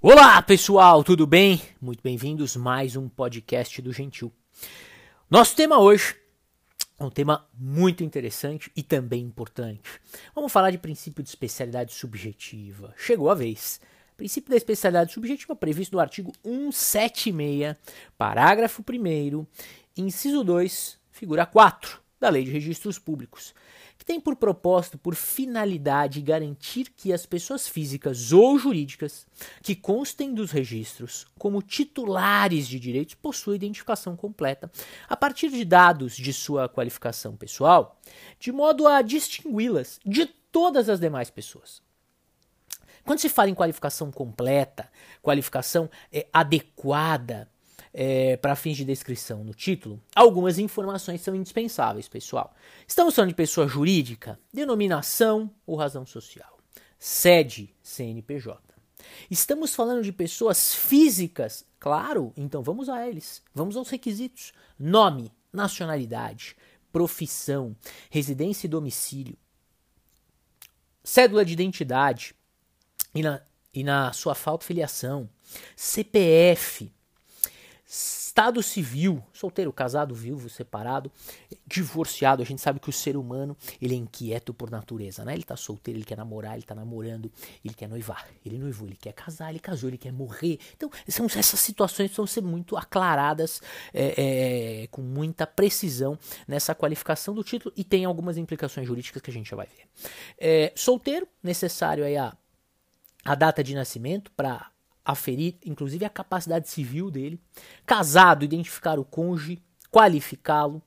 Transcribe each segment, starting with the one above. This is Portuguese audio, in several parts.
Olá, pessoal, tudo bem? Muito bem-vindos mais um podcast do Gentil. Nosso tema hoje é um tema muito interessante e também importante. Vamos falar de princípio de especialidade subjetiva. Chegou a vez. Princípio da especialidade subjetiva previsto no artigo 176, parágrafo 1, inciso 2, figura 4 da Lei de Registros Públicos que tem por propósito, por finalidade, garantir que as pessoas físicas ou jurídicas que constem dos registros como titulares de direitos possuem identificação completa a partir de dados de sua qualificação pessoal, de modo a distingui-las de todas as demais pessoas. Quando se fala em qualificação completa, qualificação é, adequada, é, para fins de descrição no título, algumas informações são indispensáveis, pessoal. Estamos falando de pessoa jurídica, denominação ou razão social, sede CNPJ. Estamos falando de pessoas físicas, claro, então vamos a eles, vamos aos requisitos: nome, nacionalidade, profissão, residência e domicílio, cédula de identidade e na, e na sua falta filiação, CPF, Estado civil, solteiro, casado, viúvo, separado, divorciado, a gente sabe que o ser humano, ele é inquieto por natureza, né? Ele tá solteiro, ele quer namorar, ele tá namorando, ele quer noivar, ele noivou, ele quer casar, ele casou, ele quer morrer. Então, são, essas situações precisam ser muito aclaradas é, é, com muita precisão nessa qualificação do título e tem algumas implicações jurídicas que a gente já vai ver. É, solteiro, necessário aí a, a data de nascimento para aferir, inclusive, a capacidade civil dele. Casado, identificar o cônjuge, qualificá-lo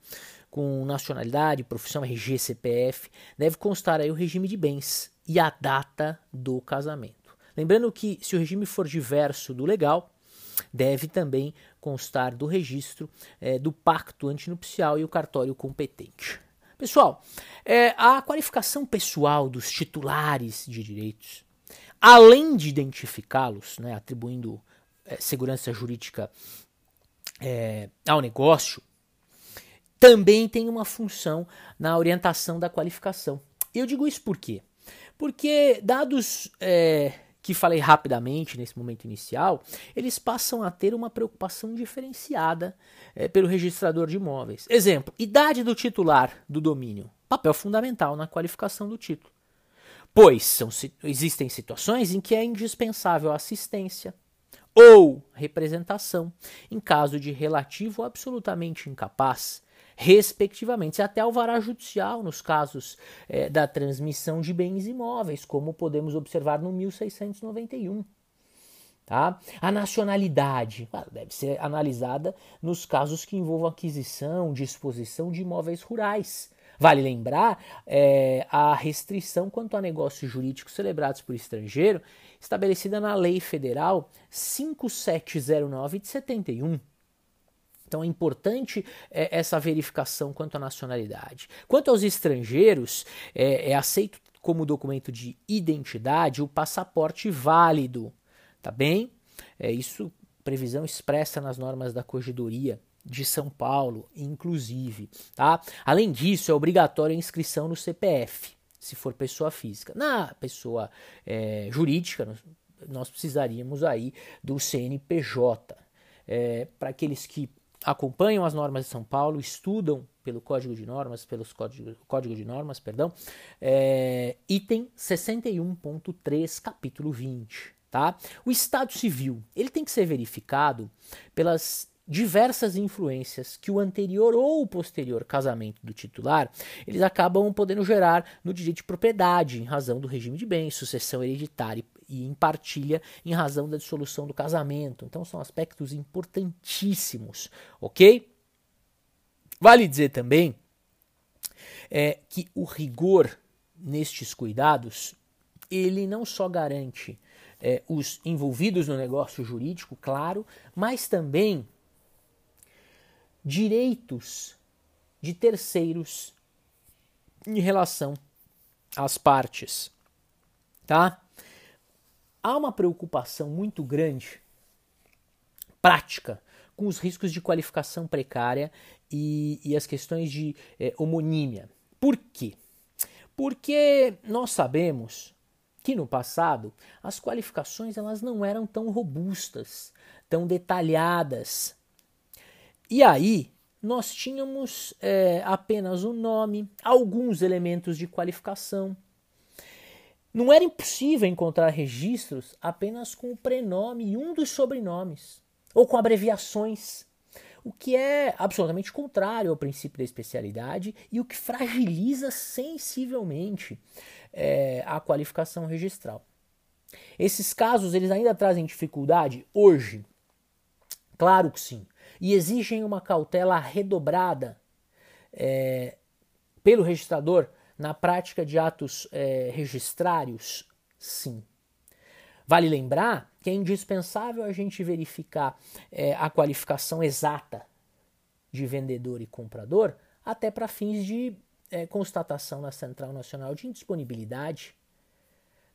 com nacionalidade, profissão, RG, CPF. Deve constar aí o regime de bens e a data do casamento. Lembrando que, se o regime for diverso do legal, deve também constar do registro é, do pacto antinupcial e o cartório competente. Pessoal, é, a qualificação pessoal dos titulares de direitos além de identificá-los, né, atribuindo é, segurança jurídica é, ao negócio, também tem uma função na orientação da qualificação. Eu digo isso por quê? Porque, dados é, que falei rapidamente nesse momento inicial, eles passam a ter uma preocupação diferenciada é, pelo registrador de imóveis. Exemplo: idade do titular do domínio, papel fundamental na qualificação do título pois são, existem situações em que é indispensável assistência ou representação em caso de relativo absolutamente incapaz, respectivamente, até alvará judicial nos casos é, da transmissão de bens imóveis, como podemos observar no 1691. Tá? A nacionalidade deve ser analisada nos casos que envolvam aquisição, disposição de imóveis rurais, Vale lembrar é, a restrição quanto a negócios jurídicos celebrados por estrangeiro, estabelecida na Lei Federal 5709 de 71. Então é importante é, essa verificação quanto à nacionalidade. Quanto aos estrangeiros, é, é aceito como documento de identidade o passaporte válido, tá bem? É isso previsão expressa nas normas da corregedoria de São Paulo, inclusive. Tá? Além disso, é obrigatória a inscrição no CPF, se for pessoa física. Na pessoa é, jurídica, nós, precisaríamos aí do CNPJ. É, Para aqueles que acompanham as normas de São Paulo, estudam pelo Código de Normas, pelos código, código de Normas, perdão, é, item 61.3, capítulo 20. Tá? O Estado Civil ele tem que ser verificado pelas diversas influências que o anterior ou o posterior casamento do titular, eles acabam podendo gerar no direito de propriedade, em razão do regime de bens, sucessão hereditária e em partilha em razão da dissolução do casamento. Então são aspectos importantíssimos, ok? Vale dizer também é, que o rigor nestes cuidados ele não só garante é, os envolvidos no negócio jurídico, claro, mas também direitos de terceiros em relação às partes, tá? Há uma preocupação muito grande, prática, com os riscos de qualificação precária e, e as questões de é, homonímia. Por quê? Porque nós sabemos que no passado as qualificações elas não eram tão robustas, tão detalhadas. E aí nós tínhamos é, apenas o nome, alguns elementos de qualificação. Não era impossível encontrar registros apenas com o prenome e um dos sobrenomes, ou com abreviações, o que é absolutamente contrário ao princípio da especialidade e o que fragiliza sensivelmente é, a qualificação registral. Esses casos eles ainda trazem dificuldade hoje? Claro que sim. E exigem uma cautela redobrada é, pelo registrador na prática de atos é, registrários? Sim. Vale lembrar que é indispensável a gente verificar é, a qualificação exata de vendedor e comprador, até para fins de é, constatação na Central Nacional de Indisponibilidade.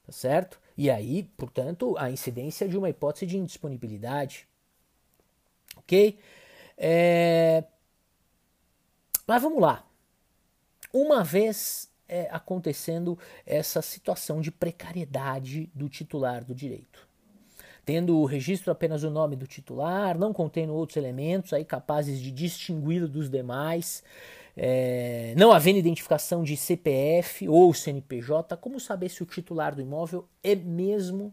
Tá certo? E aí, portanto, a incidência de uma hipótese de indisponibilidade. Ok? É... Mas vamos lá. Uma vez é, acontecendo essa situação de precariedade do titular do direito. Tendo o registro apenas o nome do titular, não contendo outros elementos aí capazes de distingui-lo dos demais, é, não havendo identificação de CPF ou CNPJ, como saber se o titular do imóvel é mesmo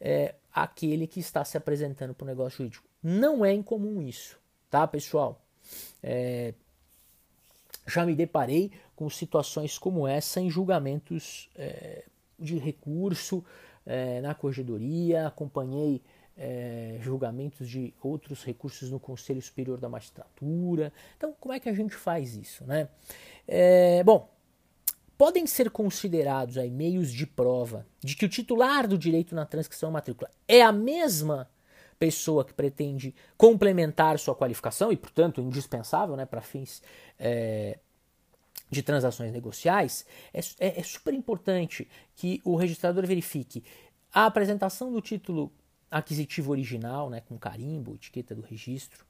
é, aquele que está se apresentando para o negócio jurídico? Não é incomum isso, tá, pessoal? É, já me deparei com situações como essa em julgamentos é, de recurso é, na corregedoria, acompanhei é, julgamentos de outros recursos no Conselho Superior da Magistratura. Então, como é que a gente faz isso? Né? É, bom, podem ser considerados aí meios de prova de que o titular do direito na transcrição matrícula é a mesma pessoa que pretende complementar sua qualificação e, portanto, indispensável né, para fins é, de transações negociais, é, é, é super importante que o registrador verifique a apresentação do título aquisitivo original, né, com carimbo, etiqueta do registro.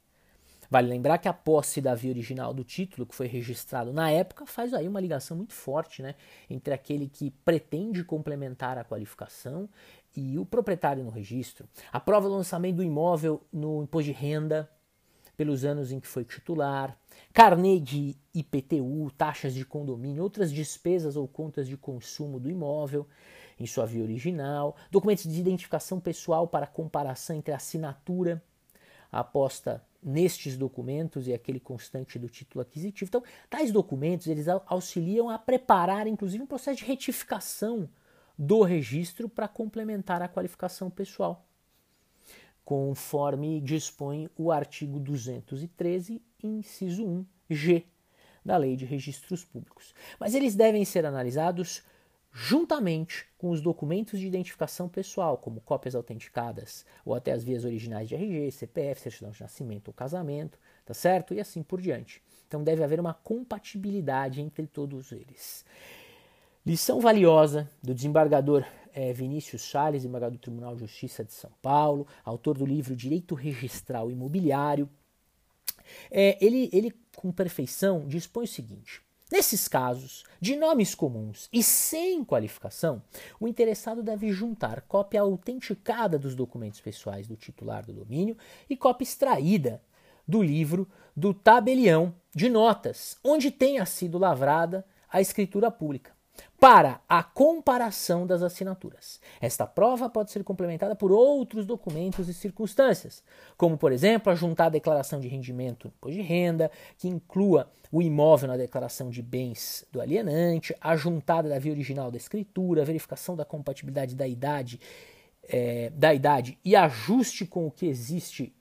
Vale lembrar que a posse da via original do título, que foi registrado na época, faz aí uma ligação muito forte né, entre aquele que pretende complementar a qualificação e o proprietário no registro. A prova do lançamento do imóvel no imposto de renda, pelos anos em que foi titular, carnê de IPTU, taxas de condomínio, outras despesas ou contas de consumo do imóvel em sua via original, documentos de identificação pessoal para comparação entre assinatura aposta nestes documentos e aquele constante do título aquisitivo. Então, tais documentos eles auxiliam a preparar, inclusive, um processo de retificação do registro para complementar a qualificação pessoal conforme dispõe o artigo 213, inciso 1G da Lei de Registros Públicos. Mas eles devem ser analisados juntamente com os documentos de identificação pessoal, como cópias autenticadas ou até as vias originais de RG, CPF, certidão de nascimento ou casamento, tá certo? E assim por diante. Então deve haver uma compatibilidade entre todos eles. Lição valiosa do desembargador é, Vinícius Salles, desembargador do Tribunal de Justiça de São Paulo, autor do livro Direito Registral Imobiliário. É, ele, ele, com perfeição, dispõe o seguinte: Nesses casos de nomes comuns e sem qualificação, o interessado deve juntar cópia autenticada dos documentos pessoais do titular do domínio e cópia extraída do livro do tabelião de notas, onde tenha sido lavrada a escritura pública para a comparação das assinaturas. Esta prova pode ser complementada por outros documentos e circunstâncias, como, por exemplo, a juntar declaração de rendimento de renda, que inclua o imóvel na declaração de bens do alienante, a juntada da via original da escritura, a verificação da compatibilidade da idade, é, da idade e ajuste com o que existe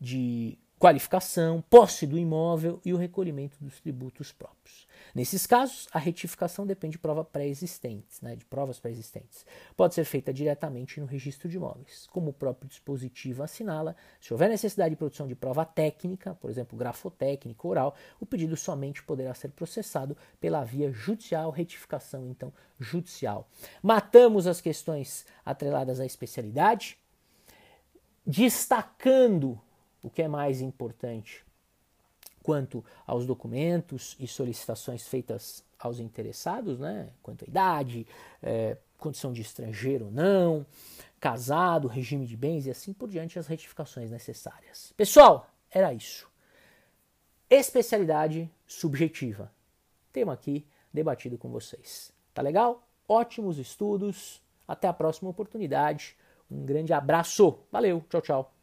de qualificação, posse do imóvel e o recolhimento dos tributos próprios. Nesses casos, a retificação depende de prova pré-existentes, né, de provas pré-existentes. Pode ser feita diretamente no registro de imóveis. Como o próprio dispositivo assinala, se houver necessidade de produção de prova técnica, por exemplo, grafotécnica, oral, o pedido somente poderá ser processado pela via judicial, retificação então judicial. Matamos as questões atreladas à especialidade, destacando o que é mais importante quanto aos documentos e solicitações feitas aos interessados, né, quanto à idade, é, condição de estrangeiro ou não, casado, regime de bens e assim por diante as retificações necessárias. Pessoal, era isso. Especialidade subjetiva. Tema aqui debatido com vocês. Tá legal? Ótimos estudos. Até a próxima oportunidade. Um grande abraço. Valeu. Tchau, tchau.